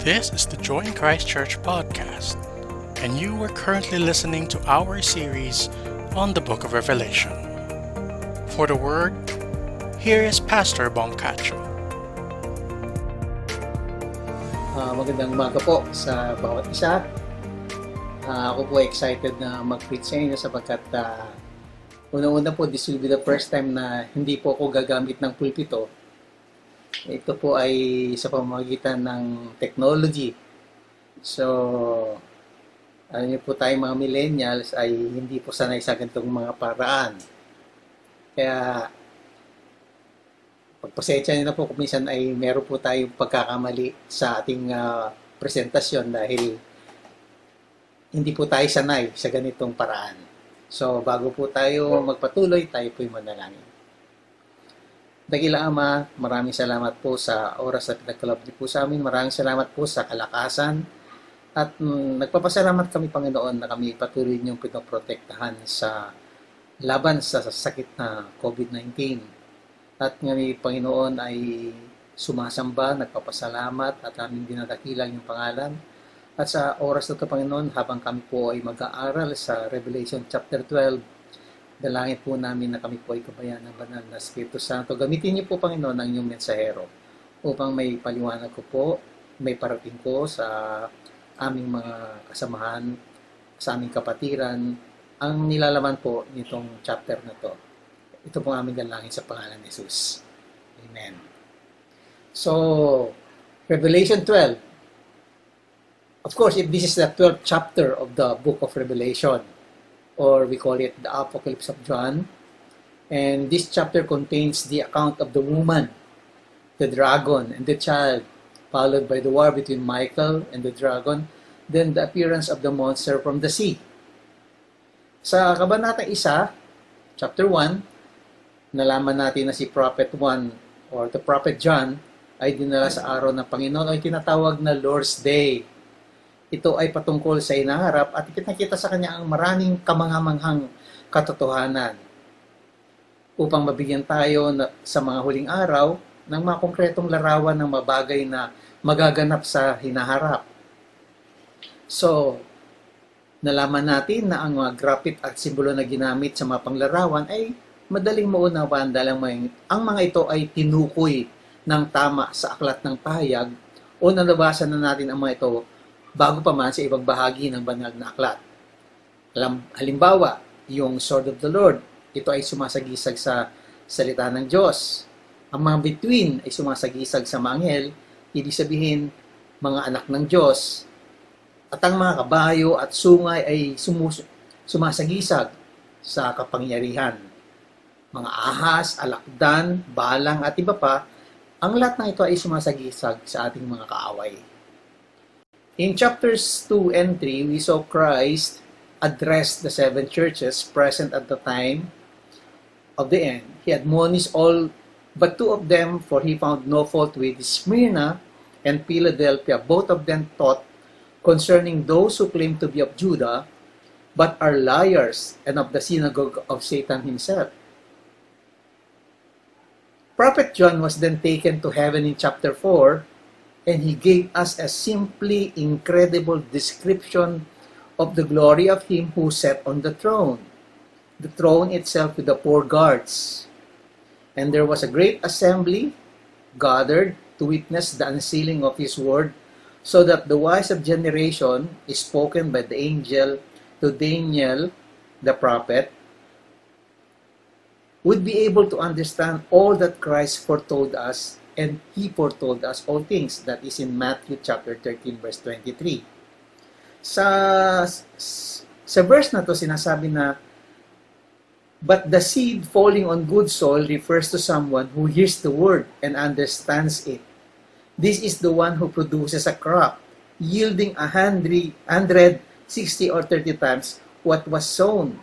This is the Joy in Christ Church podcast, and you are currently listening to our series on the book of Revelation. For the word, here is Pastor Boncacho. Ah, magandang umaga po sa bawat isa. Ah, ako po excited na mag-preach sa inyo sapagkat ah, unang-una po, this will be the first time na hindi po ako gagamit ng pulpito. Ito po ay sa pamamagitan ng technology. So, alam niyo po tayo mga millennials ay hindi po sanay sa ganitong mga paraan. Kaya, pagpasensya niyo na po kung minsan ay meron po tayong pagkakamali sa ating ah, presentasyon dahil hindi po tayo sanay sa ganitong paraan. So, bago po tayo magpatuloy, tayo po'y manalangin. Dagila Ama, maraming salamat po sa oras na pinagkalab niyo po sa amin. Maraming salamat po sa kalakasan. At mm, nagpapasalamat kami, Panginoon, na kami patuloy niyong pinoprotektahan sa laban sa sakit na COVID-19. At kami, Panginoon, ay sumasamba, nagpapasalamat at aming dinadakilang yung pangalan. At sa oras na ito, Panginoon, habang kami po ay mag-aaral sa Revelation chapter 12, dalangin po namin na kami po ay kabayan ng banal na Espiritu Santo. Gamitin niyo po, Panginoon, ang inyong mensahero upang may paliwanag ko po, may parating ko sa aming mga kasamahan, sa aming kapatiran, ang nilalaman po nitong chapter na to. Ito po ang aming dalangin sa pangalan ni Jesus. Amen. So, Revelation 12. Of course, if this is the 12th chapter of the book of Revelation, or we call it the Apocalypse of John, and this chapter contains the account of the woman, the dragon, and the child, followed by the war between Michael and the dragon, then the appearance of the monster from the sea. Sa Kabanata 1, chapter 1, nalaman natin na si Prophet 1 or the Prophet John ay dinala sa araw ng Panginoon ay tinatawag na Lord's Day. Ito ay patungkol sa inaharap at kita sa kanya ang maraming kamangamanghang katotohanan upang mabigyan tayo na, sa mga huling araw ng mga konkretong larawan ng mabagay na magaganap sa hinaharap. So, nalaman natin na ang mga graphic at simbolo na ginamit sa mga panglarawan ay madaling maunawaan dahil ang mga ito ay tinukoy ng tama sa aklat ng pahayag o nalabasan na natin ang mga ito bago pa man sa ibang bahagi ng banal na aklat. Halimbawa, yung Sword of the Lord, ito ay sumasagisag sa salita ng Diyos. Ang mga between ay sumasagisag sa mga anghel, ibig sabihin, mga anak ng Diyos. At ang mga kabayo at sungay ay sumus- sumasagisag sa kapangyarihan. Mga ahas, alakdan, balang at iba pa, ang lahat ng ito ay sumasagisag sa ating mga kaaway. In chapters 2 and 3, we saw Christ address the seven churches present at the time of the end. He admonished all but two of them, for he found no fault with Smyrna and Philadelphia. Both of them taught concerning those who claim to be of Judah, but are liars and of the synagogue of Satan himself. Prophet John was then taken to heaven in chapter 4, and he gave us a simply incredible description of the glory of him who sat on the throne. The throne itself with the four guards. And there was a great assembly gathered to witness the unsealing of his word, so that the wise of generation is spoken by the angel to Daniel the prophet would be able to understand all that Christ foretold us and he foretold us all things that is in Matthew chapter 13 verse 23 sa sa verse na to sinasabi na but the seed falling on good soil refers to someone who hears the word and understands it. This is the one who produces a crop yielding a hundred, hundred, sixty or 30 times what was sown.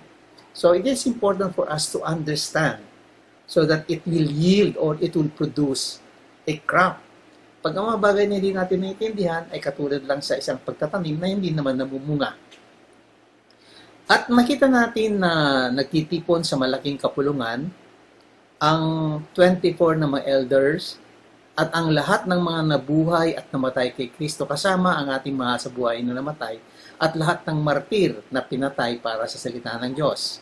So it is important for us to understand so that it will yield or it will produce a crop. Pag ang mga bagay na hindi natin naiintindihan ay katulad lang sa isang pagtatanim na hindi naman namumunga. At makita natin na nagtitipon sa malaking kapulungan ang 24 na mga elders at ang lahat ng mga nabuhay at namatay kay Kristo kasama ang ating mga sa buhay na namatay at lahat ng martir na pinatay para sa salita ng Diyos.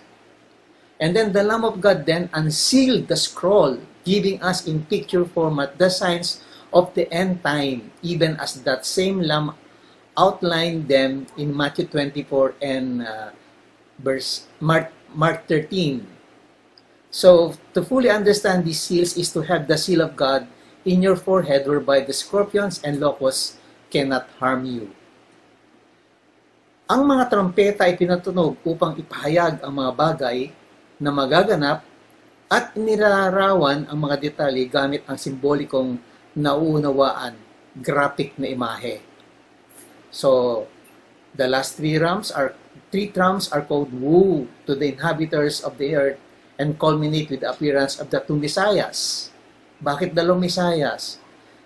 And then the Lamb of God then unsealed the scroll, giving us in picture format the signs of the end time, even as that same Lamb outlined them in Matthew 24 and uh, verse Mark, Mark 13. So, to fully understand these seals is to have the seal of God in your forehead whereby the scorpions and locusts cannot harm you. Ang mga trompeta ay pinatunog upang ipahayag ang mga bagay na magaganap at inilarawan ang mga detalye gamit ang simbolikong nauunawaan, graphic na imahe. So, the last three drums are three trumps are called woo to the inhabitants of the earth and culminate with the appearance of the two messiahs. Bakit dalawang messiahs?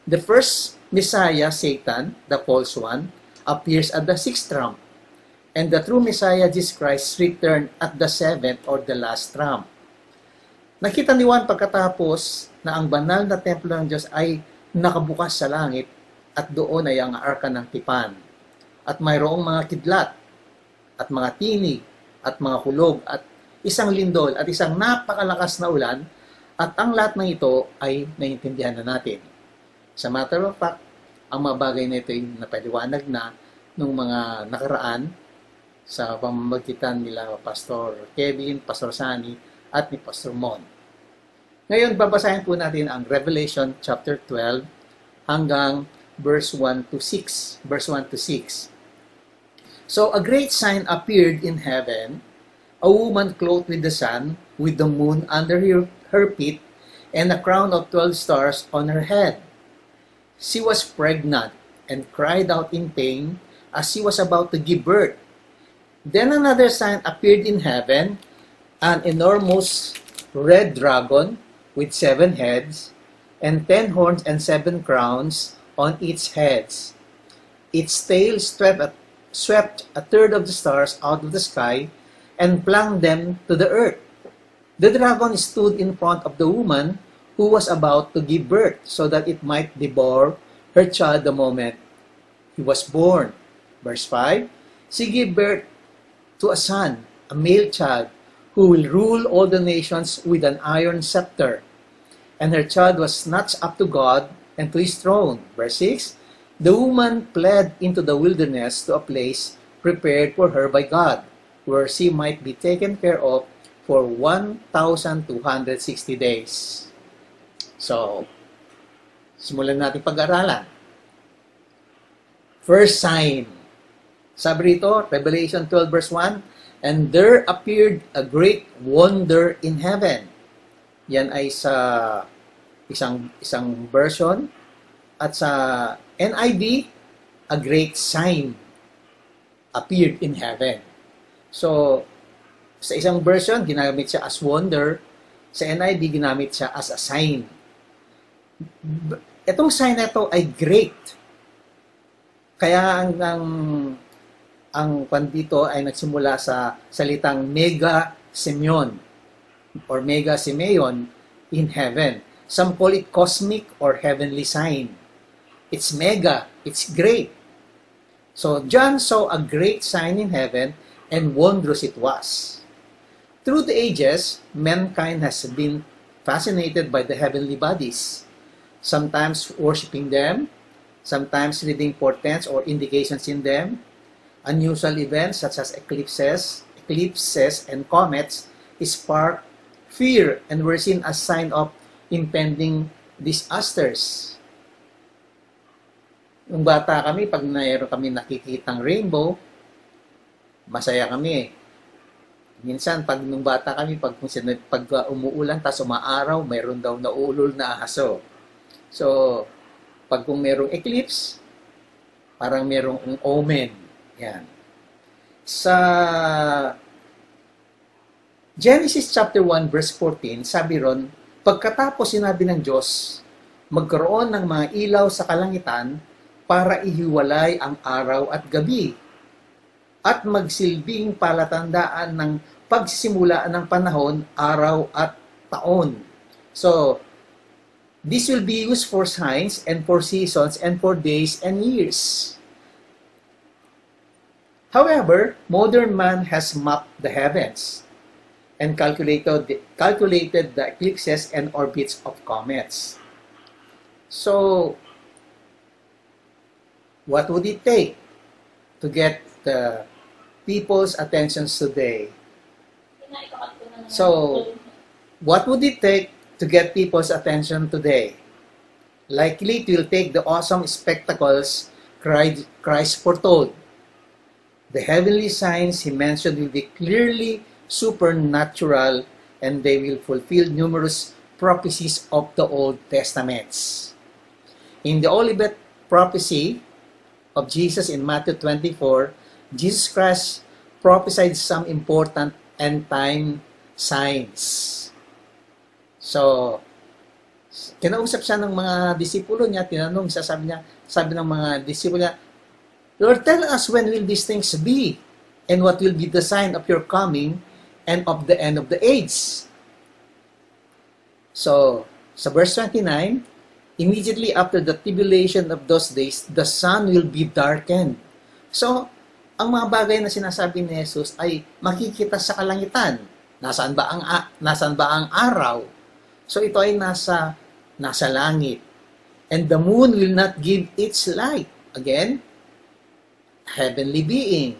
The first messiah, Satan, the false one, appears at the sixth trump. And the true Messiah, Jesus Christ, returned at the seventh or the last trump. Nakita ni Juan pagkatapos na ang banal na templo ng Diyos ay nakabukas sa langit at doon ay ang arka ng tipan. At mayroong mga kidlat at mga tinig at mga kulog at isang lindol at isang napakalakas na ulan at ang lahat ng ito ay naiintindihan na natin. Sa matter of fact, ang mga bagay na ito ay napaliwanag na nung mga nakaraan sa pamamagitan nila Pastor Kevin, Pastor Sani, at ni Pastor Mon. Ngayon, babasahin po natin ang Revelation chapter 12 hanggang verse 1 to 6. Verse 1 to 6. So a great sign appeared in heaven, a woman clothed with the sun, with the moon under her, her feet, and a crown of 12 stars on her head. She was pregnant and cried out in pain as she was about to give birth. Then another sign appeared in heaven, an enormous red dragon with seven heads, and ten horns and seven crowns on its heads. Its tail swept a, swept a third of the stars out of the sky and flung them to the earth. The dragon stood in front of the woman who was about to give birth so that it might devour her child the moment he was born. Verse 5 She gave birth to a son, a male child, who will rule all the nations with an iron scepter. And her child was snatched up to God and to his throne. Verse 6 The woman fled into the wilderness to a place prepared for her by God, where she might be taken care of for 1,260 days. So, simulan natin pag-aralan. First sign. Sabi rito, Revelation 12 verse 1, And there appeared a great wonder in heaven. Yan ay sa isang isang version at sa NIV a great sign appeared in heaven. So sa isang version ginamit siya as wonder, sa NIV ginamit siya as a sign. Itong sign na ito ay great. Kaya ang, ang ang pandito ay nagsimula sa salitang mega Simeon or mega Simeon in heaven. Some call it cosmic or heavenly sign. It's mega, it's great. So John saw a great sign in heaven and wondrous it was. Through the ages, mankind has been fascinated by the heavenly bodies, sometimes worshiping them, sometimes reading portents or indications in them, unusual events such as eclipses, eclipses and comets spark fear and were seen as sign of impending disasters. Nung bata kami, pag mayroon kami nakikitang rainbow, masaya kami. Minsan, pag nung bata kami, pag, pag uh, umuulan, tas umaaraw, mayroon daw naulol na aso. So, pag kung merong eclipse, parang merong omen. Yan. Sa Genesis chapter 1 verse 14, sabi ron, pagkatapos sinabi ng Diyos, magkaroon ng mga ilaw sa kalangitan para ihiwalay ang araw at gabi at magsilbing palatandaan ng pagsisimula ng panahon, araw at taon. So, This will be used for signs and for seasons and for days and years. However, modern man has mapped the heavens and calculated, calculated the eclipses and orbits of comets. So, what would it take to get the people's attentions today? So, what would it take to get people's attention today? Likely it will take the awesome spectacles Christ Christ foretold. The heavenly signs he mentioned will be clearly supernatural and they will fulfill numerous prophecies of the Old Testaments. In the Olivet prophecy of Jesus in Matthew 24, Jesus Christ prophesied some important end time signs. So, kinausap siya ng mga disipulo niya, tinanong siya, sabi niya, sabi ng mga disipulo niya, Lord, tell us when will these things be, and what will be the sign of your coming and of the end of the age. So, sa verse 29, immediately after the tribulation of those days, the sun will be darkened. So, ang mga bagay na sinasabi ni Jesus ay makikita sa kalangitan. Nasaan ba ang nasaan ba ang araw? So ito ay nasa nasa langit. And the moon will not give its light. Again, heavenly being.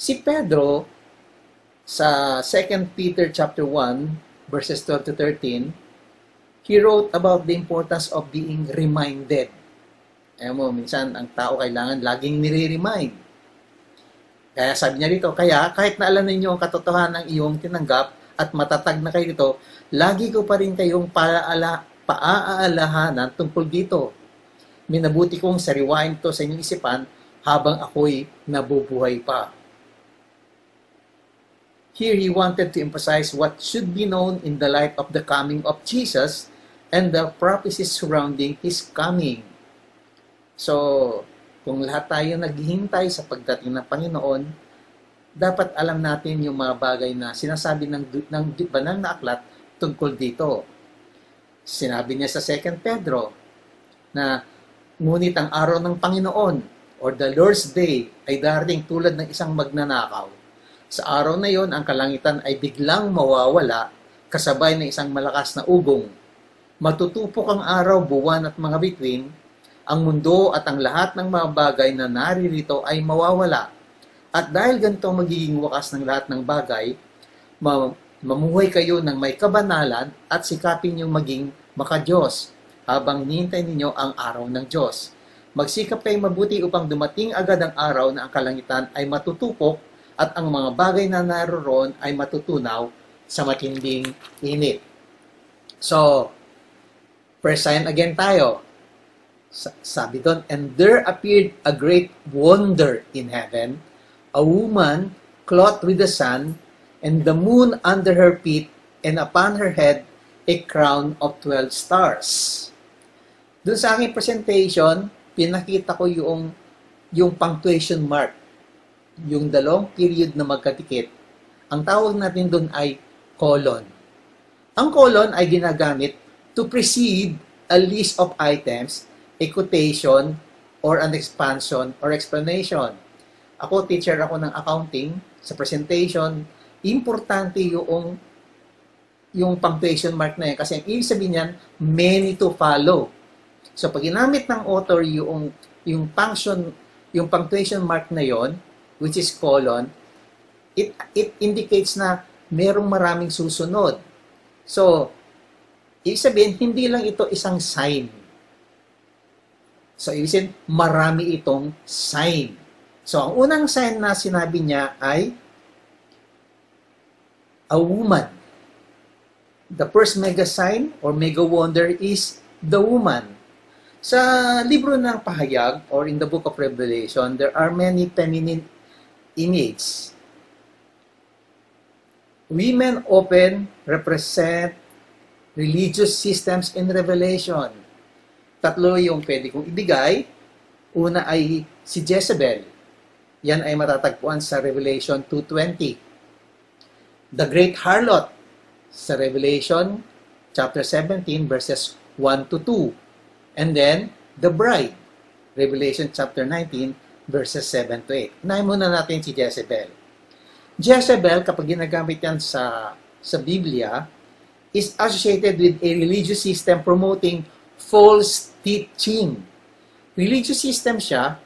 Si Pedro, sa 2 Peter chapter 1, verses 12 to 13, he wrote about the importance of being reminded. Ayan mo, minsan ang tao kailangan laging nire-remind. Kaya sabi niya dito, kaya kahit na alam ninyo ang katotohanan ng iyong tinanggap at matatag na kayo dito, lagi ko pa rin kayong paala, paaalahanan tungkol dito. Minabuti kong sariwain to sa inyong isipan habang ako'y nabubuhay pa. Here he wanted to emphasize what should be known in the light of the coming of Jesus and the prophecies surrounding His coming. So, kung lahat tayo naghihintay sa pagdating ng Panginoon, dapat alam natin yung mga bagay na sinasabi ng, ng banal na aklat tungkol dito. Sinabi niya sa 2 Pedro na ngunit ang araw ng Panginoon or the Lord's Day ay darating tulad ng isang magnanakaw sa araw na yon, ang kalangitan ay biglang mawawala kasabay ng isang malakas na ugong. Matutupok ang araw, buwan at mga bituin, ang mundo at ang lahat ng mga bagay na naririto ay mawawala. At dahil ganito magiging wakas ng lahat ng bagay, mamuhay kayo ng may kabanalan at sikapin niyong maging makadiyos habang nintay ninyo ang araw ng Diyos. Magsikap kayo mabuti upang dumating agad ang araw na ang kalangitan ay matutupok at ang mga bagay na naroon ay matutunaw sa matinding init. So, first sign again tayo. Sabi doon, and there appeared a great wonder in heaven, a woman clothed with the sun, and the moon under her feet, and upon her head a crown of 12 stars. Doon sa aking presentation, pinakita ko yung yung punctuation mark yung dalawang period na magkadikit, ang tawag natin doon ay colon. Ang colon ay ginagamit to precede a list of items, a quotation, or an expansion or explanation. Ako, teacher ako ng accounting. Sa presentation, importante yung yung punctuation mark na yan. Kasi ang ibig sabihin niyan, many to follow. So, pag ginamit ng author yung, yung function, yung punctuation mark na yon which is colon, it, it indicates na merong maraming susunod. So, ibig sabihin, hindi lang ito isang sign. So, ibig sabihin, marami itong sign. So, ang unang sign na sinabi niya ay a woman. The first mega sign or mega wonder is the woman. Sa libro ng pahayag or in the book of Revelation, there are many feminine images. Women often represent religious systems in Revelation. Tatlo yung pwede kong ibigay. Una ay si Jezebel. Yan ay matatagpuan sa Revelation 2.20. The Great Harlot sa Revelation chapter 17 verses 1 to 2. And then, the bride, Revelation chapter 19 verses 7 to 8. Unahin muna natin si Jezebel. Jezebel, kapag ginagamit yan sa, sa Biblia, is associated with a religious system promoting false teaching. Religious system siya,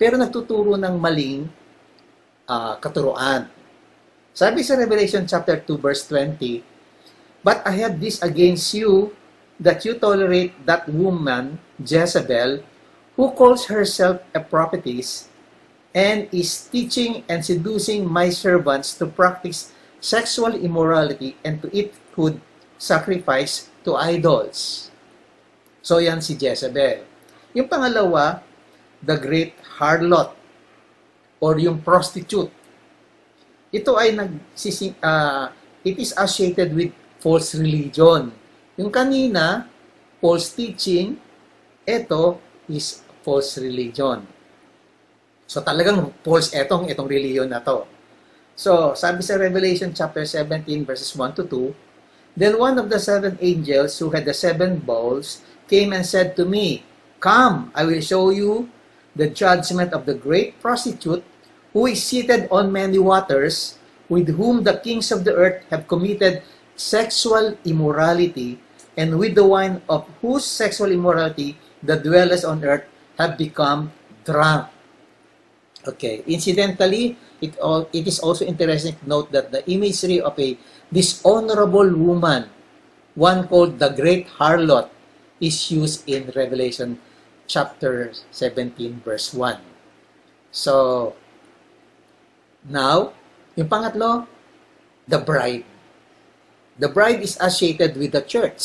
pero nagtuturo ng maling uh, katuruan. Sabi sa Revelation chapter 2 verse 20, But I have this against you, that you tolerate that woman, Jezebel, who calls herself a prophetess, and is teaching and seducing my servants to practice sexual immorality and to eat food sacrifice to idols. So yan si Jezebel. Yung pangalawa, the great harlot or yung prostitute. Ito ay nag uh, it is associated with false religion. Yung kanina, false teaching, ito is false religion. So talagang false etong itong religion na to. So, sabi sa Revelation chapter 17 verses 1 to 2, Then one of the seven angels who had the seven bowls came and said to me, Come, I will show you the judgment of the great prostitute who is seated on many waters, with whom the kings of the earth have committed sexual immorality, and with the wine of whose sexual immorality the dwellers on earth have become drunk. Okay, incidentally, it, it is also interesting to note that the imagery of a dishonorable woman, one called the Great Harlot, is used in Revelation chapter 17, verse 1. So, now, yung pangatlo, the bride. The bride is associated with the church.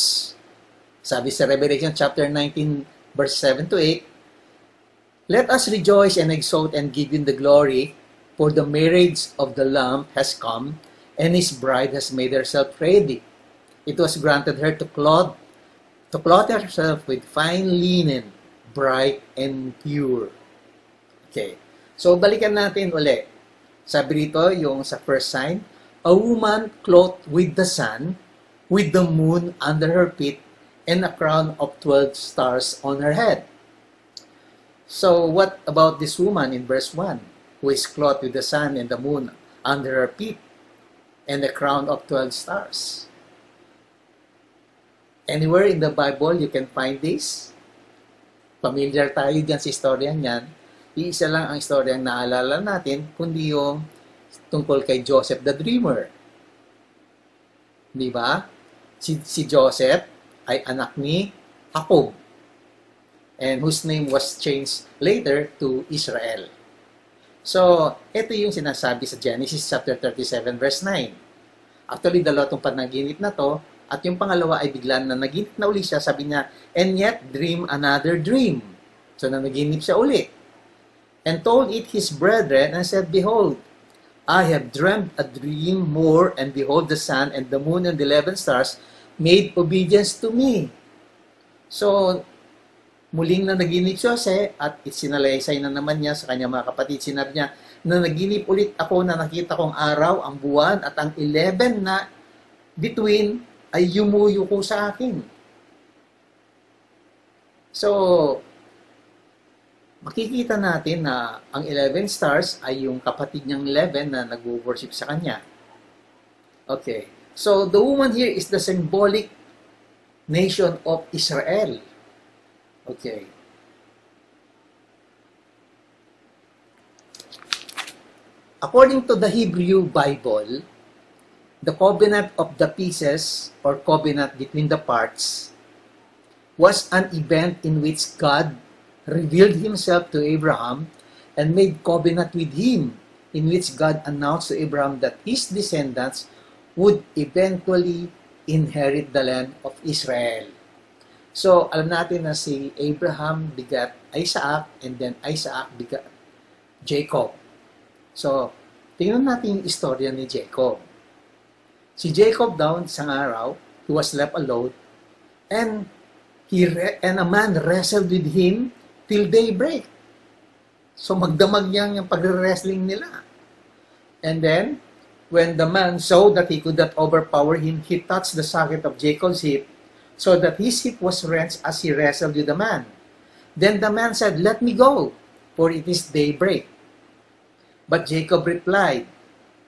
Sabi sa Revelation chapter 19 verse 7 to 8, Let us rejoice and exult and give him the glory, for the marriage of the Lamb has come, and his bride has made herself ready. It was granted her to clothe, to clothe herself with fine linen, bright and pure. Okay. So, balikan natin uli. Sabi rito, yung sa first sign, a woman clothed with the sun, with the moon under her feet, and a crown of 12 stars on her head. So, what about this woman in verse 1, who is clothed with the sun and the moon under her feet, and a crown of 12 stars? Anywhere in the Bible you can find this. Familiar tayo dyan sa istorya niyan. Iisa lang ang istorya ang naalala natin, kundi yung tungkol kay Joseph the Dreamer. Di ba? Si, si Joseph ay anak ni Jacob and whose name was changed later to Israel. So, ito yung sinasabi sa Genesis chapter 37 verse 9. Actually, dalawa itong panaginip na to at yung pangalawa ay bigla na naginip na uli siya, sabi niya, and yet dream another dream. So, na naginip siya uli. And told it his brethren and said, Behold, I have dreamt a dream more, and behold, the sun and the moon and the eleven stars made obedience to me. So, muling na naginip si Jose at isinalaysay na naman niya sa kanyang mga kapatid. Sinabi niya, na naginip ulit ako na nakita kong araw, ang buwan at ang 11 na between ay yumuyo ko sa akin. So, makikita natin na ang 11 stars ay yung kapatid niyang 11 na nag-worship sa kanya. Okay. So, the woman here is the symbolic nation of Israel. Okay. According to the Hebrew Bible, the covenant of the pieces or covenant between the parts was an event in which God revealed himself to Abraham and made covenant with him, in which God announced to Abraham that his descendants would eventually inherit the land of Israel. So, alam natin na si Abraham bigat Isaac and then Isaac bigat Jacob. So, tingnan natin yung istorya ni Jacob. Si Jacob daw isang araw, he was left alone and he re- and a man wrestled with him till daybreak. So magdamag niya yung pagre-wrestling nila. And then, when the man saw that he could not overpower him, he touched the socket of Jacob's hip, so that his hip was wrenched as he wrestled with the man. Then the man said, Let me go, for it is daybreak. But Jacob replied,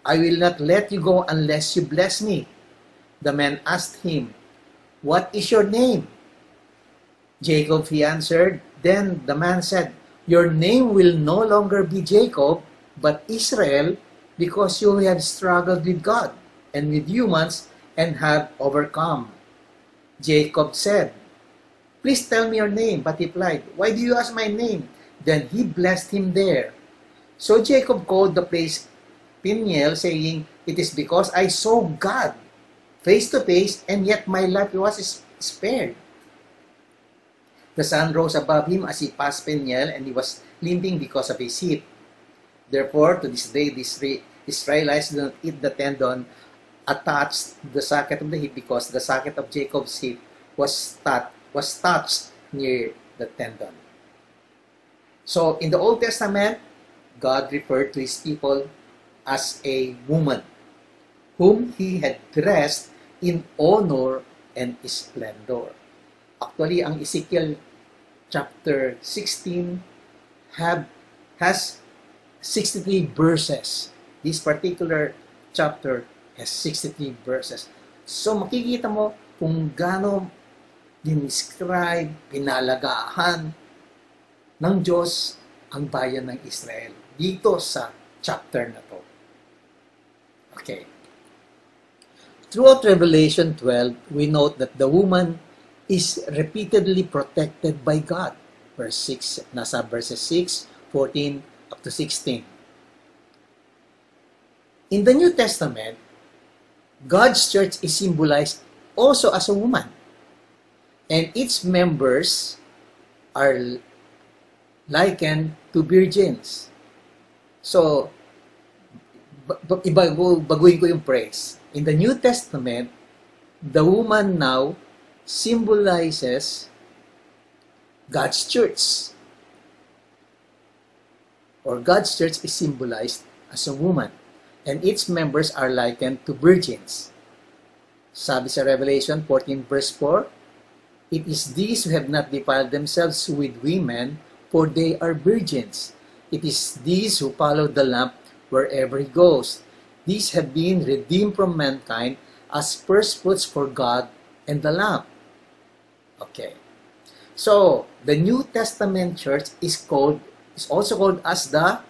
I will not let you go unless you bless me. The man asked him, What is your name? Jacob, he answered. Then the man said, Your name will no longer be Jacob, but Israel, because you have struggled with God and with humans and have overcome. Jacob said, Please tell me your name. But he replied, Why do you ask my name? Then he blessed him there. So Jacob called the place Peniel, saying, It is because I saw God face to face, and yet my life was spared. The sun rose above him as he passed Peniel, and he was limping because of his hip. Therefore, to this day, the Isra- Israelites do not eat the tendon attached the socket of the hip because the socket of Jacob's hip was, tou- was touched near the tendon. So, in the Old Testament, God referred to his people as a woman whom he had dressed in honor and splendor. Actually, ang Ezekiel chapter 16 have, has 63 verses. This particular chapter has 63 verses. So makikita mo kung gaano dinescribe, pinalagahan ng Diyos ang bayan ng Israel dito sa chapter na to. Okay. Throughout Revelation 12, we note that the woman is repeatedly protected by God. Verse 6, nasa verses 6, 14, up to 16. In the New Testament, God's church is symbolized also as a woman. And its members are likened to virgins. So, ba- ba- ibago, baguhin ko yung praise. In the New Testament, the woman now symbolizes God's church. Or God's church is symbolized as a woman. And its members are likened to virgins. Sabi sa Revelation 14 verse 4, It is these who have not defiled themselves with women, for they are virgins. It is these who follow the Lamb wherever he goes. These have been redeemed from mankind as first fruits for God and the Lamb. Okay. So, the New Testament church is called is also called as the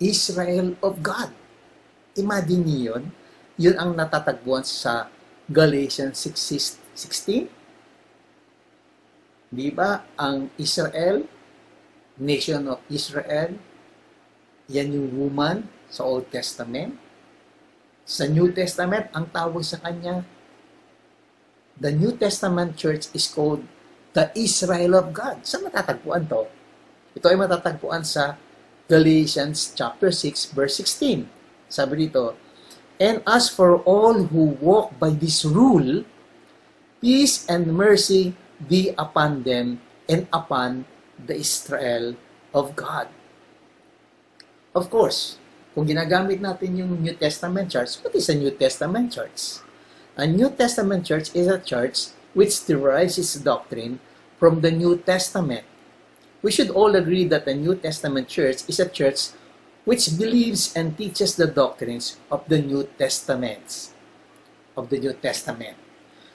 Israel of God. Imagine niyo yun. Yun ang natatagpuan sa Galatians 6.16. Di ba? Ang Israel, nation of Israel, yan yung woman sa Old Testament. Sa New Testament, ang tawag sa kanya, the New Testament church is called the Israel of God. Saan matatagpuan to? Ito ay matatagpuan sa Galatians chapter 6 verse 16. Sabi dito, And as for all who walk by this rule, peace and mercy be upon them and upon the Israel of God. Of course, kung ginagamit natin yung New Testament church, what is a New Testament church? A New Testament church is a church which derives its doctrine from the New Testament. We should all agree that the New Testament church is a church which believes and teaches the doctrines of the New Testaments. Of the New Testament.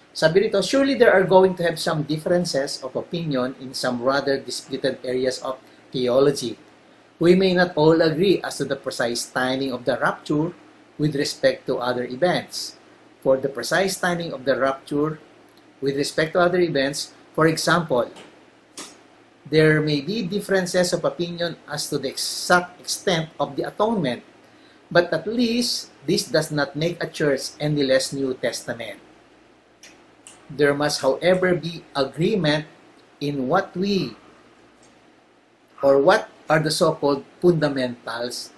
Sabi rito, surely there are going to have some differences of opinion in some rather disputed areas of theology. We may not all agree as to the precise timing of the rapture with respect to other events. For the precise timing of the rapture with respect to other events, for example, there may be differences of opinion as to the exact extent of the atonement, but at least this does not make a church any less New Testament. There must, however, be agreement in what we or what are the so-called fundamentals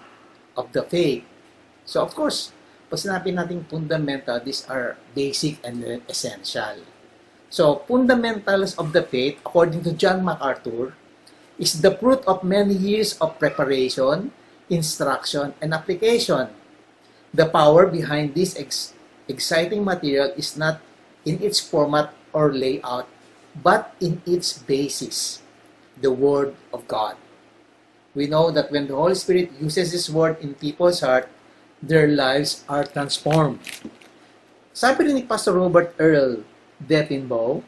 of the faith. So, of course, pag sinabi natin fundamental, these are basic and essential. So, fundamentals of the faith, according to John MacArthur, is the fruit of many years of preparation, instruction, and application. The power behind this ex- exciting material is not in its format or layout, but in its basis, the Word of God. We know that when the Holy Spirit uses His Word in people's heart, their lives are transformed. Sabi rin ni Pastor Robert Earl Deffinbow,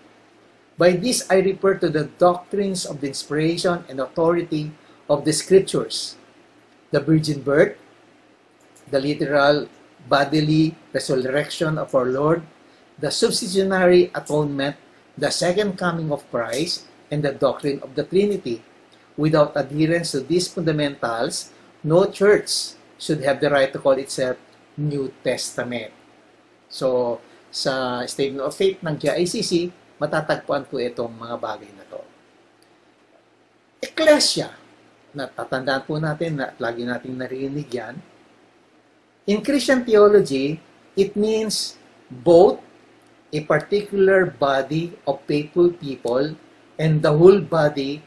By this I refer to the doctrines of the inspiration and authority of the Scriptures, the virgin birth, the literal bodily resurrection of our Lord, the substitutionary atonement, the second coming of Christ, and the doctrine of the Trinity. Without adherence to these fundamentals, no church should have the right to call itself New Testament. So, sa Statement of Faith ng GICC, matatagpuan po itong mga bagay na to. Ecclesia, natatandaan po natin na lagi nating narinig yan. In Christian theology, it means both a particular body of faithful people and the whole body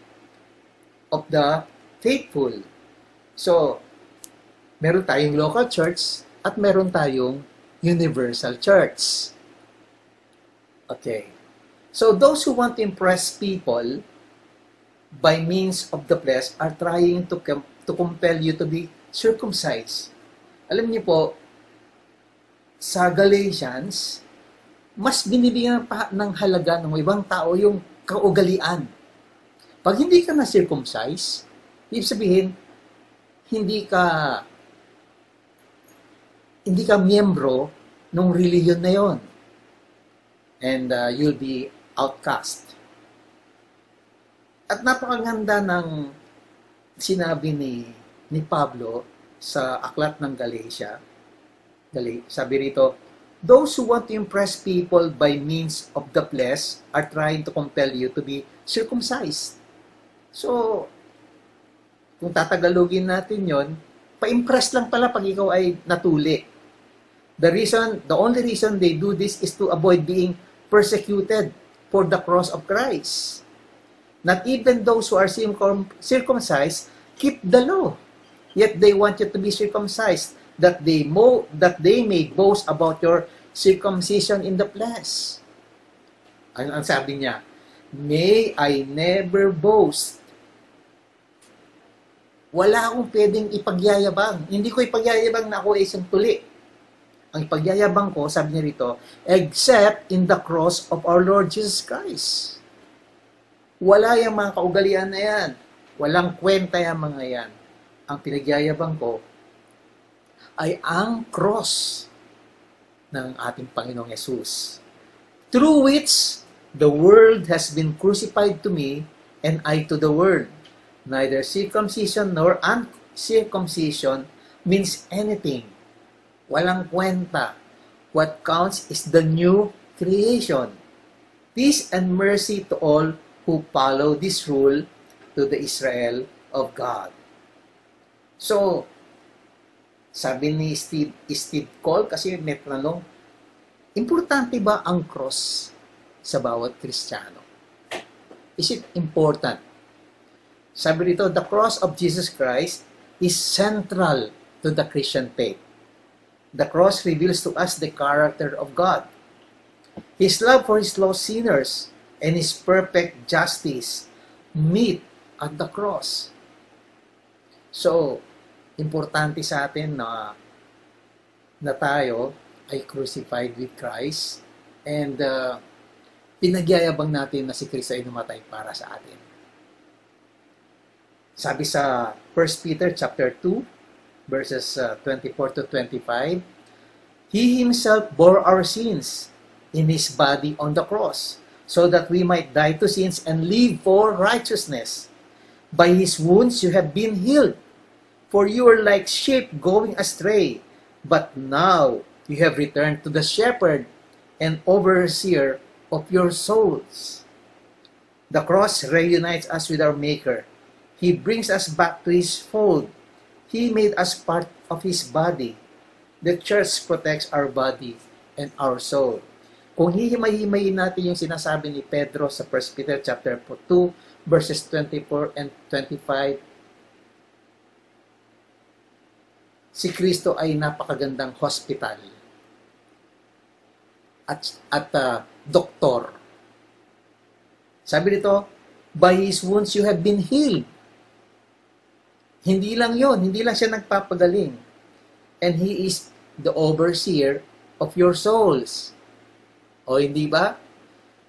of the faithful. So, meron tayong local church at meron tayong universal church. Okay. So those who want to impress people by means of the flesh are trying to com- to compel you to be circumcised. Alam niyo po, sa Galatians, mas binibigyan pa ng halaga ng ibang tao yung kaugalian. Pag hindi ka na circumcised, ibig sabihin, hindi ka hindi ka miyembro ng religion na yon. And uh, you'll be outcast. At napakaganda ng sinabi ni ni Pablo sa aklat ng Galatia. Gali, sabi rito, those who want to impress people by means of the flesh are trying to compel you to be circumcised. So, kung tatagalogin natin yon, pa-impress lang pala pag ikaw ay natuli. The reason, the only reason they do this is to avoid being persecuted for the cross of Christ. Not even those who are circum- circumcised keep the law. Yet they want you to be circumcised that they mo that they may boast about your circumcision in the flesh. Ano ang sabi niya? May I never boast. Wala akong pwedeng ipagyayabang. Hindi ko ipagyayabang na ako ay isang tuli. Ang ipagyayabang ko, sabi niya rito, except in the cross of our Lord Jesus Christ. Wala yung mga kaugalian na yan. Walang kwenta yung mga yan. Ang pinagyayabang ko ay ang cross ng ating Panginoong Yesus. Through which the world has been crucified to me and I to the world. Neither circumcision nor uncircumcision means anything. Walang kwenta. What counts is the new creation. Peace and mercy to all who follow this rule to the Israel of God. So, sabi ni Steve, Steve Cole, kasi may tanong, importante ba ang cross sa bawat Kristiyano? Is it important? Sabi rito, the cross of Jesus Christ is central to the Christian faith. The cross reveals to us the character of God. His love for His lost sinners and His perfect justice meet at the cross. So, importante sa atin na na tayo ay crucified with Christ and uh, pinagyayabang natin na si Kristo ay namatay para sa atin. Sabi sa 1 Peter chapter 2 verses uh, 24 to 25, He himself bore our sins in his body on the cross so that we might die to sins and live for righteousness. By his wounds you have been healed. For you were like sheep going astray, but now you have returned to the shepherd and overseer of your souls. The cross reunites us with our Maker. He brings us back to His fold. He made us part of His body. The church protects our body and our soul. Kung hihimay-himayin natin yung sinasabi ni Pedro sa 1 Peter chapter 2, verses 24 and 25, si Kristo ay napakagandang hospital at at uh, doktor. Sabi dito, by his wounds you have been healed. Hindi lang yon, hindi lang siya nagpapagaling. And he is the overseer of your souls. O hindi ba?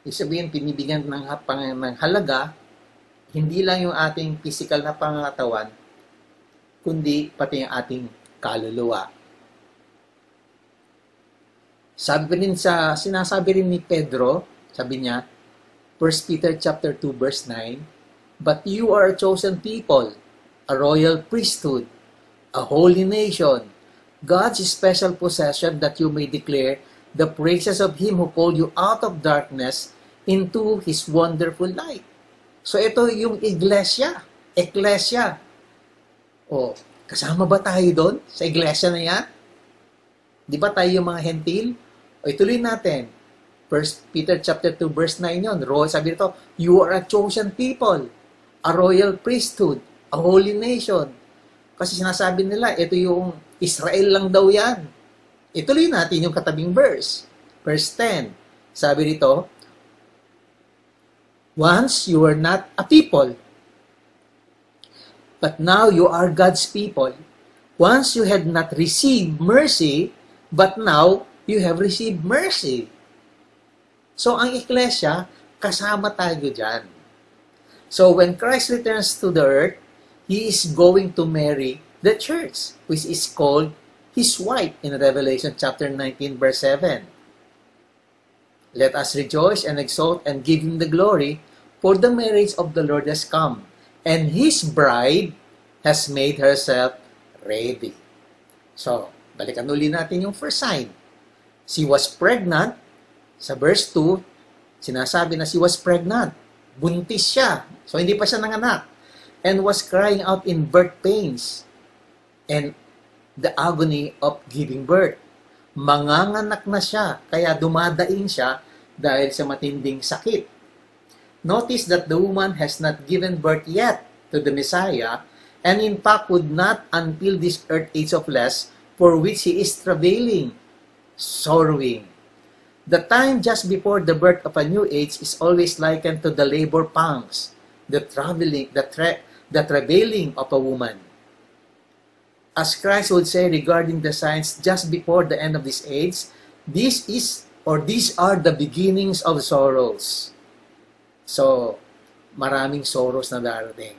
Ibig sabihin, pinibigyan ng, ng halaga, hindi lang yung ating physical na pangatawan, kundi pati yung ating kaluluwa. Sabi rin sa, sinasabi rin ni Pedro, sabi niya, 1 Peter chapter 2 verse 9, But you are a chosen people, a royal priesthood, a holy nation, God's special possession that you may declare the praises of Him who called you out of darkness into His wonderful light. So ito yung iglesia, ecclesia. O, kasama ba tayo doon sa iglesia na yan? Di ba tayo yung mga hentil? O ituloy natin. First Peter chapter 2 verse 9 yon. Sabi nito, you are a chosen people, a royal priesthood, a holy nation. Kasi sinasabi nila, ito yung Israel lang daw yan. Ituloy natin yung katabing verse. Verse 10. Sabi dito, Once you were not a people, but now you are God's people. Once you had not received mercy, but now you have received mercy. So, ang iglesia, kasama tayo dyan. So, when Christ returns to the earth, He is going to marry the church, which is called His wife in Revelation chapter 19, verse 7. Let us rejoice and exult and give Him the glory, for the marriage of the Lord has come, and His bride has made herself ready. So, balikan uli natin yung first sign. She was pregnant. Sa verse 2, sinasabi na she was pregnant. Buntis siya. So, hindi pa siya nanganak. And was crying out in birth pains and the agony of giving birth. Manganganak na siya, kaya dumadaing siya dahil sa matinding sakit. Notice that the woman has not given birth yet to the Messiah, and in fact would not until this earth age of less for which he is travailing, sorrowing. The time just before the birth of a new age is always likened to the labor pangs, the traveling, the, tra- the travailing of a woman. As Christ would say regarding the signs just before the end of this age, this is or these are the beginnings of sorrows. So, maraming sorrows na darating.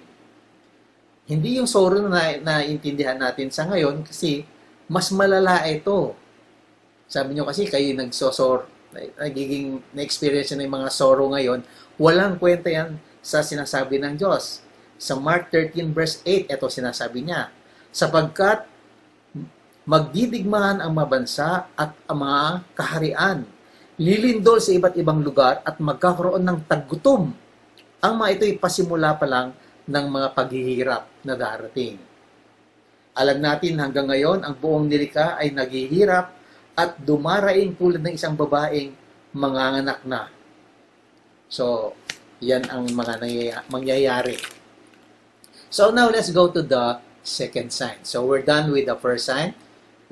Hindi yung sorrow na naintindihan natin sa ngayon kasi mas malala ito. Sabi nyo kasi kayo nagsosor, nagiging na-experience na yung mga sorrow ngayon, walang kwenta yan sa sinasabi ng Diyos. Sa Mark 13 verse 8, ito sinasabi niya, sapagkat magdidigmaan ang mabansa at ang mga kaharian, lilindol sa iba't ibang lugar at magkakaroon ng taggutom. Ang mga ito'y pasimula pa lang ng mga paghihirap na darating. Alam natin hanggang ngayon, ang buong nilika ay naghihirap at dumaraing tulad ng isang babaeng manganganak na. So, yan ang mga mangyayari. So now let's go to the second sign. So we're done with the first sign,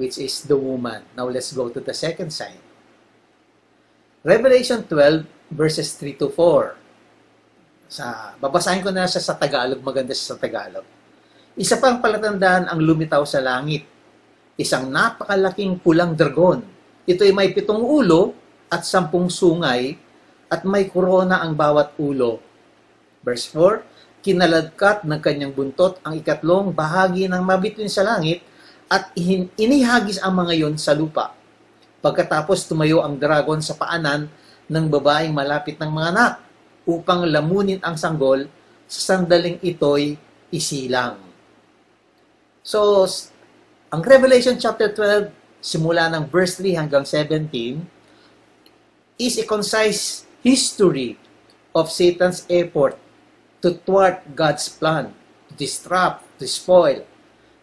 which is the woman. Now let's go to the second sign. Revelation 12 verses 3 to 4. Sa babasahin ko na siya sa Tagalog, maganda siya sa Tagalog. Isa pang palatandaan ang lumitaw sa langit. Isang napakalaking pulang dragon. Ito ay may pitong ulo at sampung sungay at may korona ang bawat ulo. Verse 4, Kinaladkat ng kanyang buntot ang ikatlong bahagi ng mabituin sa langit at inihagis ang mga yon sa lupa. Pagkatapos tumayo ang dragon sa paanan ng babaeng malapit ng mga anak upang lamunin ang sanggol sa sandaling ito'y isilang. So, ang Revelation chapter 12, simula ng verse 3 hanggang 17, is a concise history of Satan's effort to thwart God's plan, to disrupt, to spoil,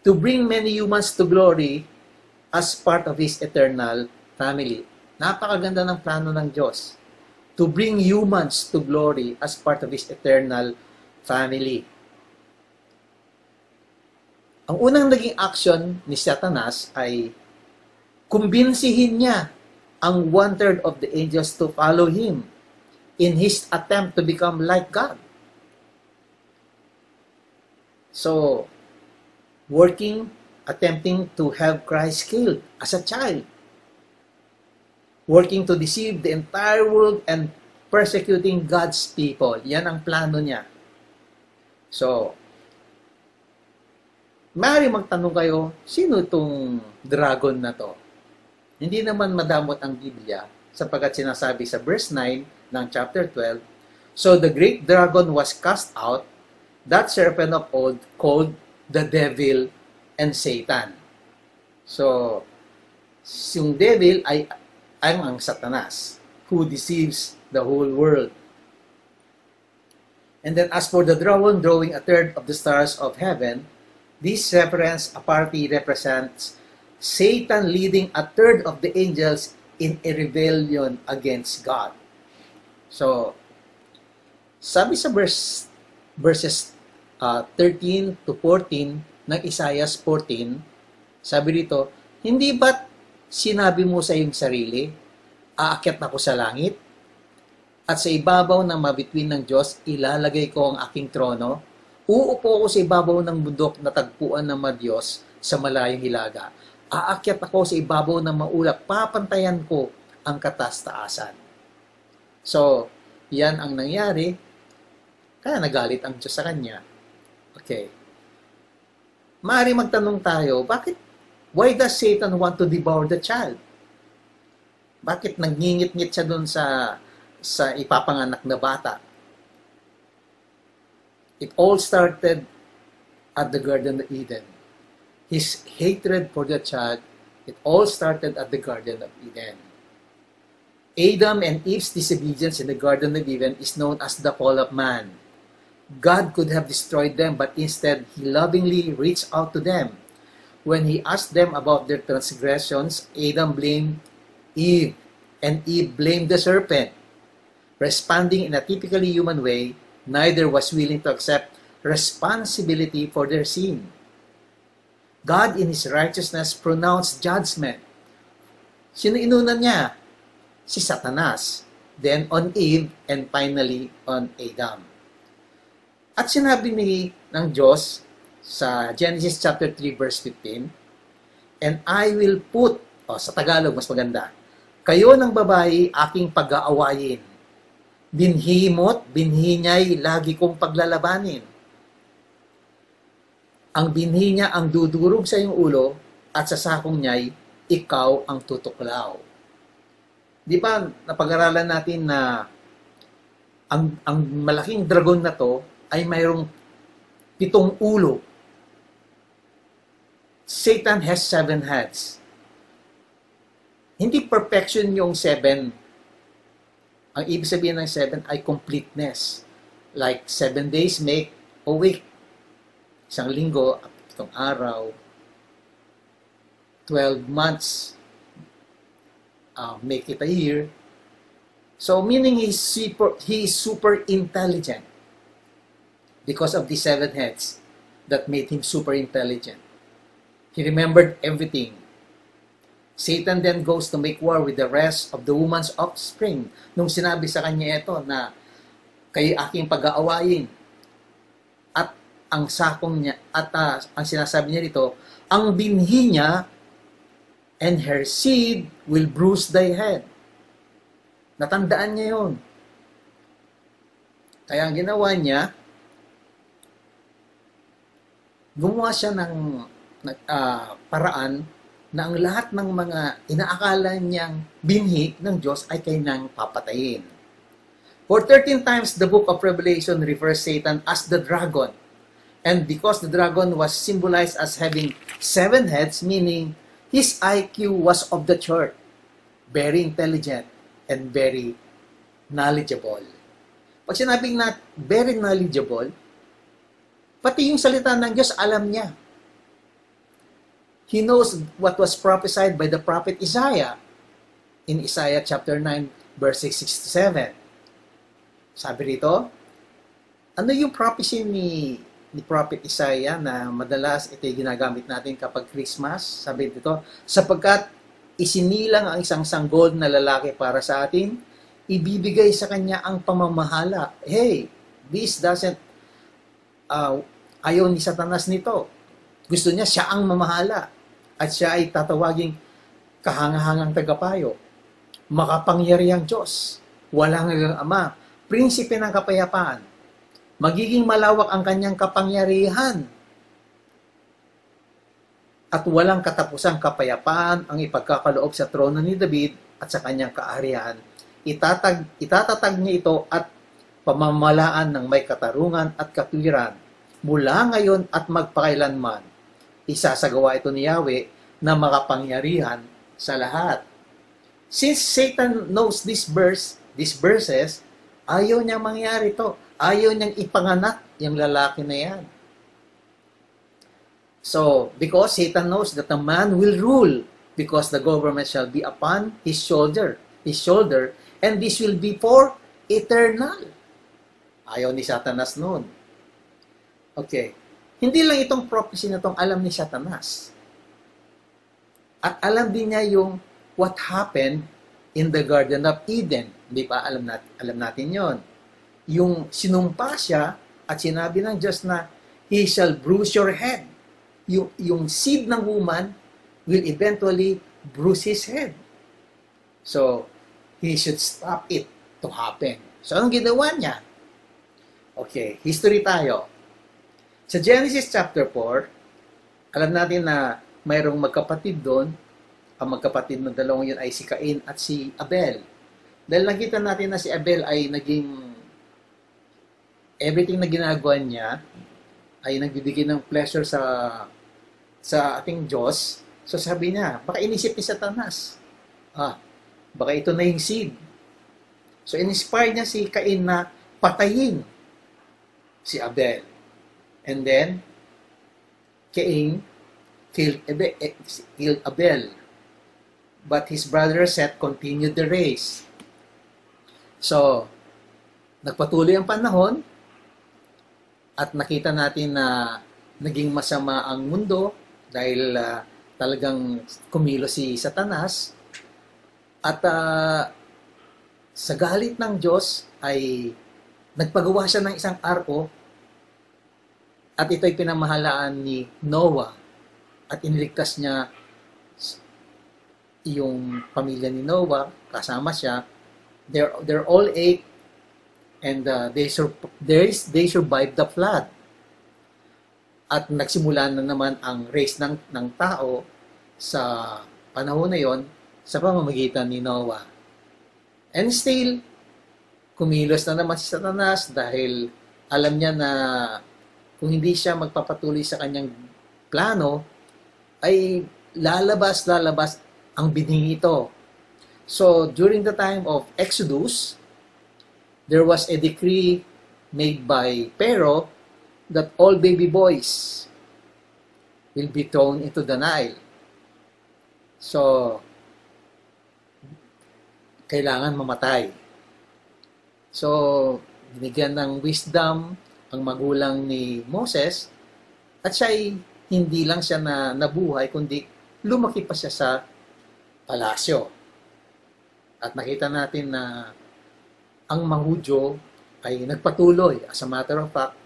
to bring many humans to glory as part of His eternal family. Napakaganda ng plano ng Diyos. To bring humans to glory as part of His eternal family. Ang unang naging action ni Satanas ay kumbinsihin niya ang one-third of the angels to follow him in his attempt to become like God. So, working, attempting to have Christ killed as a child. Working to deceive the entire world and persecuting God's people. Yan ang plano niya. So, maaari magtanong kayo, sino itong dragon na to? Hindi naman madamot ang Biblia sapagkat sinasabi sa verse 9 ng chapter 12, So the great dragon was cast out, that serpent of old called the devil and Satan. So, yung devil ay ang ang satanas who deceives the whole world. And then as for the dragon drawing a third of the stars of heaven, this reference apparently represents Satan leading a third of the angels in a rebellion against God. So, sabi sa verse, verses uh, 13 to 14 ng Isaiah 14, sabi dito, hindi ba't sinabi mo sa iyong sarili, aakyat ako sa langit, at sa ibabaw ng mabitwin ng Diyos, ilalagay ko ang aking trono, uupo ako sa ibabaw ng bundok na tagpuan ng Diyos sa malayong hilaga. Aakyat ako sa ibabaw ng maulap, papantayan ko ang katastaasan. So, yan ang nangyari, kaya nagalit ang Diyos sa kanya. Okay. Maari magtanong tayo, bakit, why does Satan want to devour the child? Bakit nangingit-ngit siya doon sa sa ipapanganak na bata? It all started at the Garden of Eden. His hatred for the child, it all started at the Garden of Eden. Adam and Eve's disobedience in the Garden of Eden is known as the fall of man. God could have destroyed them, but instead, He lovingly reached out to them. When He asked them about their transgressions, Adam blamed Eve, and Eve blamed the serpent. Responding in a typically human way, neither was willing to accept responsibility for their sin. God, in His righteousness, pronounced judgment. Sino inunan niya? Si Satanas. Then on Eve, and finally on Adam. At sinabi ni ng Diyos sa Genesis chapter 3 verse 15, And I will put, o sa Tagalog mas maganda, kayo ng babae aking pag-aawayin. Binhi mo't binhi niya'y lagi kong paglalabanin. Ang binhi niya ang dudurog sa iyong ulo at sa sakong niya'y ikaw ang tutuklaw. Di ba napag-aralan natin na ang, ang malaking dragon na to ay mayroong pitong ulo. Satan has seven heads. Hindi perfection yung seven. Ang ibig sabihin ng seven ay completeness. Like seven days make a week. Isang linggo, itong araw. 12 months uh, make it a year. So meaning he's super, he is super intelligent because of the seven heads that made him super intelligent. He remembered everything. Satan then goes to make war with the rest of the woman's offspring. Nung sinabi sa kanya ito na kayo aking pag-aawayin at ang sakong niya at uh, ang sinasabi niya dito, ang binhi niya and her seed will bruise thy head. Natandaan niya yon. Kaya ang ginawa niya, gumawa siya ng uh, paraan na ang lahat ng mga inaakala niyang binhi ng Diyos ay kanyang papatayin. For 13 times, the book of Revelation refers Satan as the dragon. And because the dragon was symbolized as having seven heads, meaning his IQ was of the chart, very intelligent and very knowledgeable. Pag sinabing na very knowledgeable, pati yung salita ng Diyos, alam niya. He knows what was prophesied by the prophet Isaiah in Isaiah chapter 9, verse 6 to 7. Sabi rito, ano yung prophecy ni, ni Prophet Isaiah na madalas ito ginagamit natin kapag Christmas? Sabi dito, sapagkat isinilang ang isang sanggol na lalaki para sa atin, ibibigay sa kanya ang pamamahala. Hey, this doesn't, uh, ayaw ni Satanas nito. Gusto niya siya ang mamahala at siya ay tatawaging kahangahangang tagapayo, makapangyarihang Diyos, walang hanggang Ama, prinsipe ng kapayapaan, magiging malawak ang kanyang kapangyarihan at walang katapusang kapayapaan ang ipagkakaloob sa trono ni David at sa kanyang kaarihan. Itatag, itatatag niya ito at pamamalaan ng may katarungan at katwiran mula ngayon at magpakailanman isasagawa ito ni Yahweh na makapangyarihan sa lahat. Since Satan knows this verse, these verses, ayaw niya mangyari to. Ayaw niyang ipanganak yung lalaki na yan. So, because Satan knows that a man will rule because the government shall be upon his shoulder, his shoulder, and this will be for eternal. Ayaw ni Satanas noon. Okay. Hindi lang itong prophecy na itong alam ni Satanas. At alam din niya yung what happened in the Garden of Eden. Hindi pa alam natin, alam natin yon. Yung sinumpa siya at sinabi ng Diyos na He shall bruise your head. Yung, yung seed ng woman will eventually bruise his head. So, he should stop it to happen. So, anong ginawa niya? Okay, history tayo. Sa Genesis chapter 4, alam natin na mayroong magkapatid doon. Ang magkapatid ng dalawang yun ay si Cain at si Abel. Dahil nakita natin na si Abel ay naging everything na ginagawa niya ay nagbibigay ng pleasure sa sa ating Diyos. So sabi niya, baka inisip ni Satanas. Ah, baka ito na yung seed. So inspire niya si Cain na patayin si Abel. And then, Cain killed Abel, killed Abel. But his brother Seth continued the race. So, nagpatuloy ang panahon at nakita natin na naging masama ang mundo dahil uh, talagang kumilo si Satanas at uh, sa galit ng Diyos ay nagpagawa siya ng isang arko at ito'y pinamahalaan ni Noah at iniligtas niya yung pamilya ni Noah, kasama siya. They're, they're all eight and uh, they, sur- they, they survived the flood. At nagsimula na naman ang race ng, ng tao sa panahon na yon sa pamamagitan ni Noah. And still, kumilos na naman si Satanas dahil alam niya na kung hindi siya magpapatuloy sa kanyang plano, ay lalabas, lalabas ang binhi ito. So, during the time of Exodus, there was a decree made by Pharaoh that all baby boys will be thrown into the Nile. So, kailangan mamatay. So, binigyan ng wisdom ang magulang ni Moses at siya ay hindi lang siya na nabuhay kundi lumaki pa siya sa palasyo. At nakita natin na ang Mahudyo ay nagpatuloy. As a matter of fact,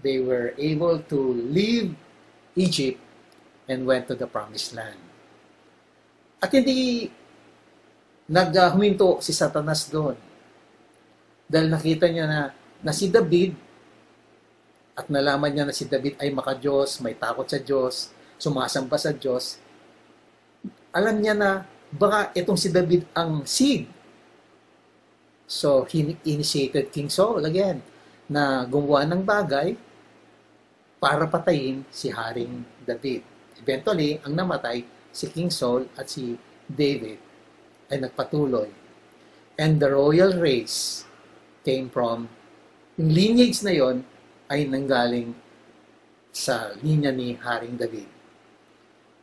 they were able to leave Egypt and went to the promised land. At hindi naghuminto si Satanas doon. Dahil nakita niya na, na si David at nalaman niya na si David ay makadiyos, may takot sa Diyos, sumasamba sa Diyos, alam niya na baka itong si David ang seed. So, he initiated King Saul again na gumawa ng bagay para patayin si Haring David. Eventually, ang namatay si King Saul at si David ay nagpatuloy. And the royal race came from, yung lineage na yon ay nanggaling sa linya ni Haring David.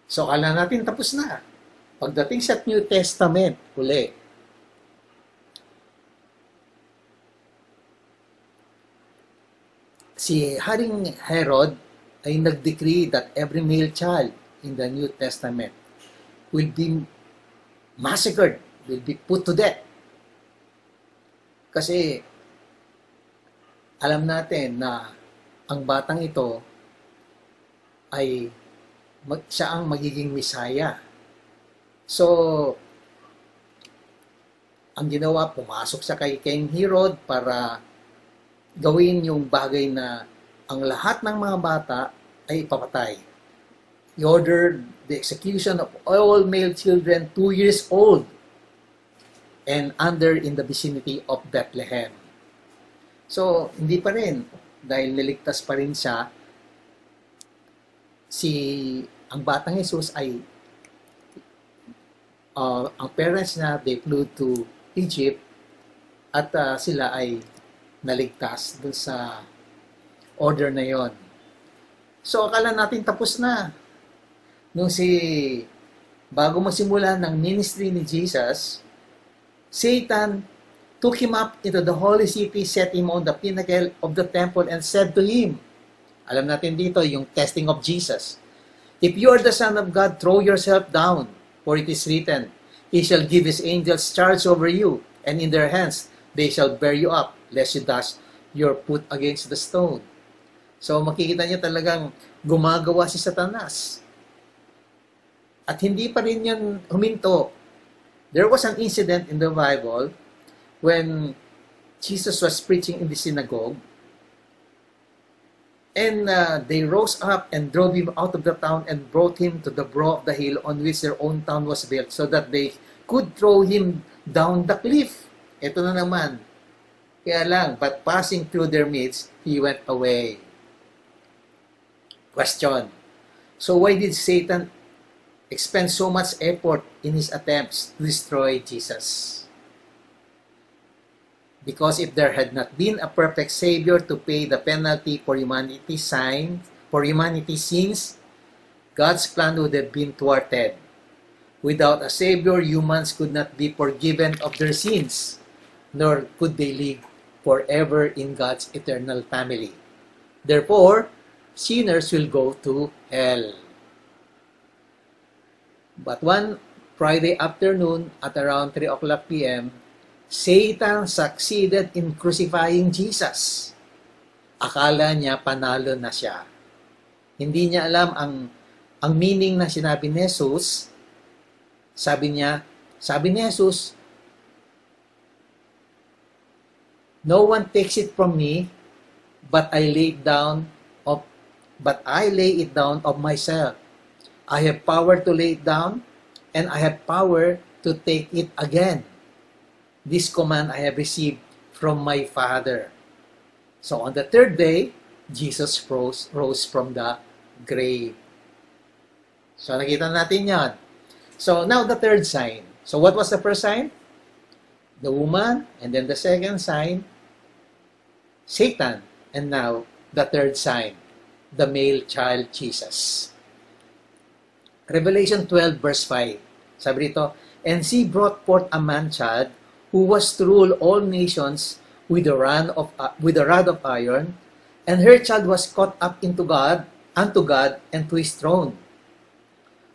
So, kala natin tapos na. Pagdating sa New Testament, uli, si Haring Herod ay nag-decree that every male child in the New Testament will be massacred, will be put to death. Kasi alam natin na ang batang ito ay mag, siya ang magiging misaya. So, ang ginawa, pumasok siya kay King Herod para gawin yung bagay na ang lahat ng mga bata ay ipapatay. He ordered the execution of all male children two years old and under in the vicinity of Bethlehem. So, hindi pa rin, dahil niligtas pa rin siya, si ang batang Jesus ay uh, ang parents niya, they flew to Egypt at uh, sila ay naligtas dun sa order na yon. So, akala natin tapos na. Nung si, bago magsimula ng ministry ni Jesus, Satan took him up into the holy city, set him on the pinnacle of the temple, and said to him, alam natin dito yung testing of Jesus, If you are the Son of God, throw yourself down, for it is written, He shall give His angels charge over you, and in their hands they shall bear you up, lest you dash your foot against the stone. So makikita niyo talagang gumagawa si Satanas. At hindi pa rin yan huminto. There was an incident in the Bible when Jesus was preaching in the synagogue and uh, they rose up and drove him out of the town and brought him to the brow of the hill on which their own town was built so that they could throw him down the cliff. Ito na naman. Kaya lang, but passing through their midst, he went away. Question. So why did Satan expend so much effort in his attempts to destroy Jesus? Because if there had not been a perfect Savior to pay the penalty for humanity's sin, for humanity's sins, God's plan would have been thwarted. Without a Savior, humans could not be forgiven of their sins, nor could they live forever in God's eternal family. Therefore, sinners will go to hell. But one Friday afternoon at around 3 o'clock p.m., Satan succeeded in crucifying Jesus. Akala niya panalo na siya. Hindi niya alam ang ang meaning na sinabi ni Jesus. Sabi niya, sabi ni Jesus, No one takes it from me, but I lay it down of but I lay it down of myself. I have power to lay it down, and I have power to take it again. This command I have received from my Father. So on the third day, Jesus rose, rose from the grave. So nakita natin yan. So now the third sign. So what was the first sign? The woman, and then the second sign, Satan, and now the third sign, the male child Jesus. Revelation 12 verse 5. Sabi rito, And she brought forth a man-child who was to rule all nations with a rod of uh, with a rod of iron, and her child was caught up into God, unto God, and to his throne.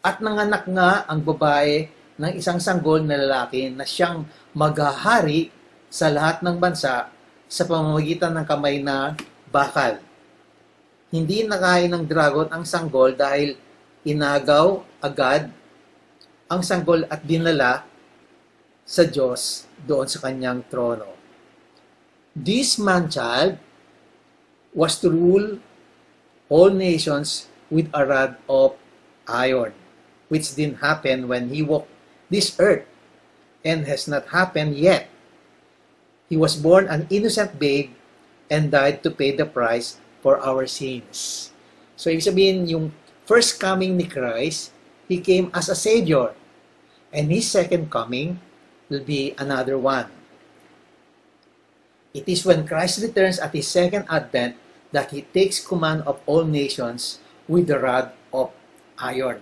At nanganak nga ang babae ng isang sanggol na lalaki na siyang maghahari sa lahat ng bansa sa pamamagitan ng kamay na bakal. Hindi nakain ng dragon ang sanggol dahil inagaw agad ang sanggol at dinala sa Diyos doon sa kanyang trono. This man-child was to rule all nations with a rod of iron, which didn't happen when he walked this earth and has not happened yet. He was born an innocent babe and died to pay the price for our sins. So, ibig sabihin, yung first coming ni Christ, He came as a Savior. And His second coming will be another one. It is when Christ returns at his second advent that he takes command of all nations with the rod of iron.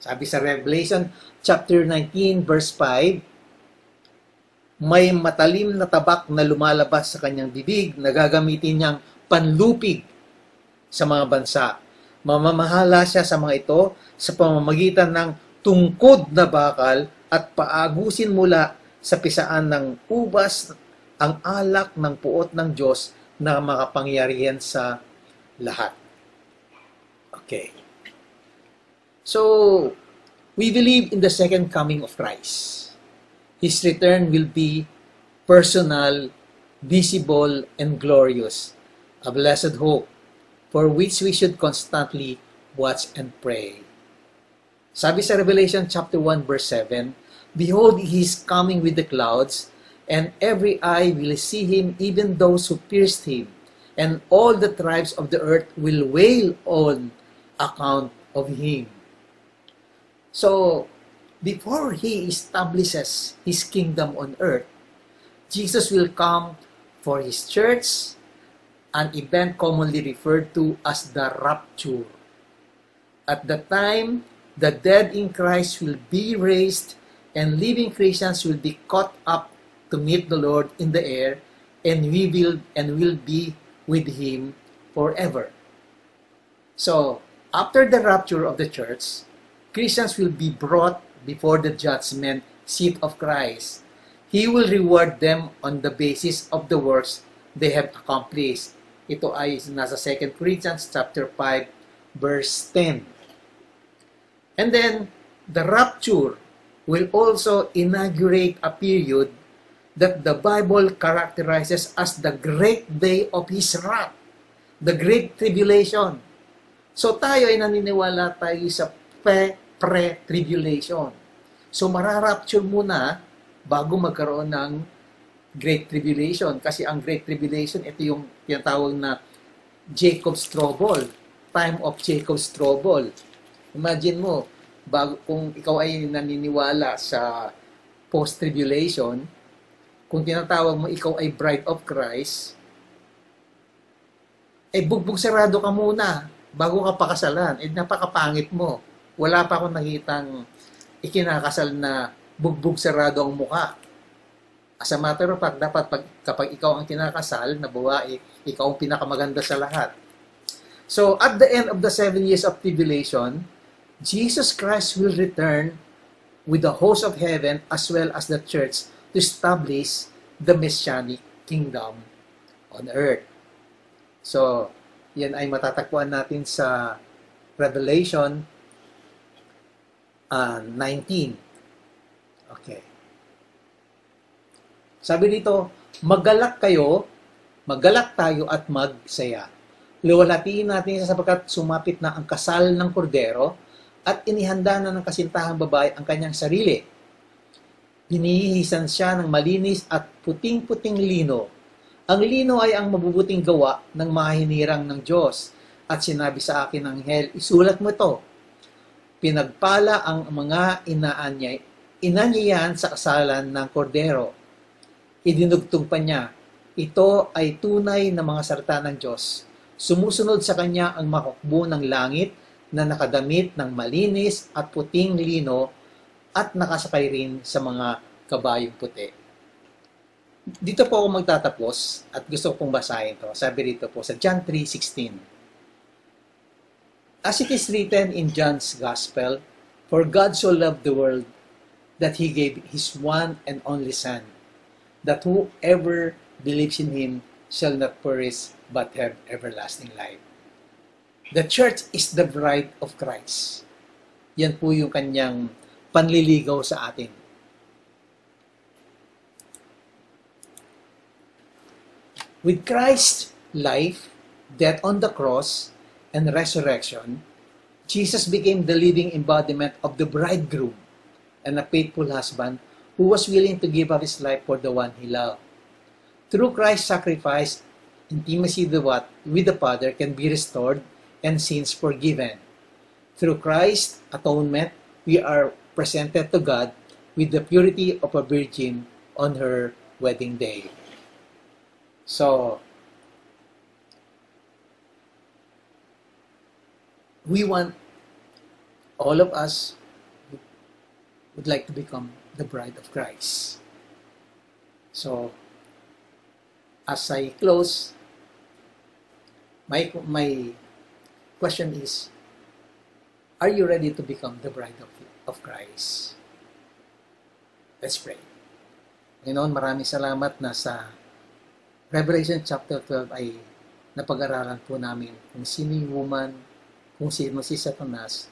Sabi sa Revelation chapter 19 verse 5, may matalim na tabak na lumalabas sa kanyang bibig na gagamitin niyang panlupig sa mga bansa. Mamamahala siya sa mga ito sa pamamagitan ng tungkod na bakal at paagusin mula sa pisaan ng ubas ang alak ng puot ng Diyos na makapangyarihan sa lahat. Okay. So, we believe in the second coming of Christ. His return will be personal, visible, and glorious. A blessed hope for which we should constantly watch and pray. Sabi sa Revelation chapter 1 verse 7, Behold, he is coming with the clouds, and every eye will see him, even those who pierced him, and all the tribes of the earth will wail on account of him. So, before he establishes his kingdom on earth, Jesus will come for his church, an event commonly referred to as the rapture. At the time, the dead in Christ will be raised and living Christians will be caught up to meet the Lord in the air and we will and will be with him forever. So, after the rapture of the church, Christians will be brought before the judgment seat of Christ. He will reward them on the basis of the works they have accomplished. Ito ay nasa 2 Corinthians chapter 5 verse 10. And then the rapture will also inaugurate a period that the Bible characterizes as the great day of his wrath, the great tribulation. So tayo ay naniniwala tayo sa pre-tribulation. So mararapture muna bago magkaroon ng Great Tribulation. Kasi ang Great Tribulation, ito yung tinatawag na Jacob's Trouble. Time of Jacob's Trouble. Imagine mo, bago, kung ikaw ay naniniwala sa post-tribulation, kung tinatawag mo ikaw ay bride of Christ, eh bugbog sarado ka muna bago ka pakasalan. Eh napakapangit mo. Wala pa akong nakitang ikinakasal na bugbog sarado ang muka. As a matter of fact, dapat pag, kapag ikaw ang kinakasal na babae, ikaw ang pinakamaganda sa lahat. So, at the end of the seven years of tribulation, Jesus Christ will return with the host of heaven as well as the church to establish the messianic kingdom on earth. So, yan ay matatagpuan natin sa Revelation uh, 19. Okay. Sabi dito, magalak kayo, magalak tayo at magsaya. Luwalatiin natin sapagkat sumapit na ang kasal ng kordero at inihanda na ng kasintahang babae ang kanyang sarili. Hinihisan siya ng malinis at puting-puting lino. Ang lino ay ang mabubuting gawa ng mga hinirang ng Diyos. At sinabi sa akin ng anghel, isulat mo ito. Pinagpala ang mga inaanyay, inanyayan sa kasalan ng kordero idinugtong pa niya, ito ay tunay na mga salita ng Diyos. Sumusunod sa kanya ang makukbo ng langit na nakadamit ng malinis at puting lino at nakasakay rin sa mga kabayong puti. Dito po ako magtatapos at gusto ko pong basahin to. Sabi rito po sa John 3.16 As it is written in John's Gospel, For God so loved the world that He gave His one and only Son, that whoever believes in him shall not perish but have everlasting life. The church is the bride of Christ. Yan po yung kanyang panliligaw sa atin. With Christ's life, death on the cross, and resurrection, Jesus became the living embodiment of the bridegroom and a faithful husband who was willing to give up his life for the one he loved. Through Christ's sacrifice, intimacy with the Father can be restored and sins forgiven. Through Christ's atonement, we are presented to God with the purity of a virgin on her wedding day. So, we want all of us would like to become the bride of Christ. So, as I close, my my question is, are you ready to become the bride of, of Christ? Let's pray. Ngayon, maraming salamat na sa Revelation chapter 12 ay napag-aralan po namin kung sino yung woman, kung sino si Satanas,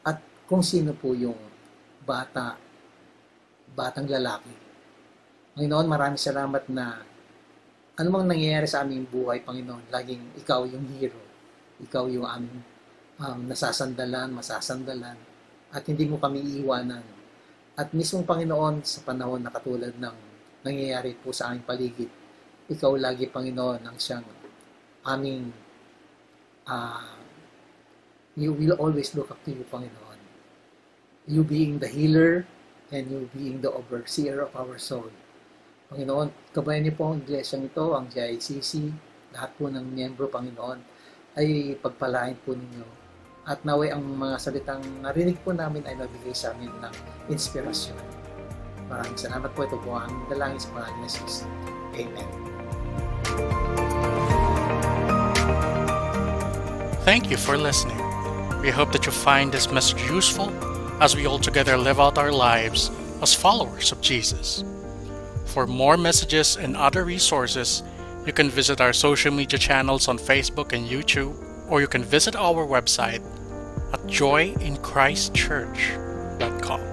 at kung sino po yung bata, batang lalaki. Panginoon, maraming salamat na anumang nangyayari sa aming buhay, Panginoon, laging ikaw yung hero. Ikaw yung aming um, nasasandalan, masasandalan, at hindi mo kami iiwanan. At mismong Panginoon, sa panahon na katulad ng nangyayari po sa aming paligid, ikaw lagi, Panginoon, ang siyang aming uh, you will always look up to you, Panginoon. You being the healer and you being the overseer of our soul. Panginoon, kabayan niyo po ang iglesyang ito, ang GICC, lahat po ng miyembro, Panginoon, ay pagpalain po ninyo. At naway ang mga salitang narinig po namin ay mabigay sa amin ng inspirasyon. Maraming salamat po. Ito po ang dalangin sa pangalan ni. Amen. Thank you for listening. We hope that you find this message useful as we all together live out our lives as followers of Jesus. For more messages and other resources, you can visit our social media channels on Facebook and YouTube, or you can visit our website at joyinchristchurch.com.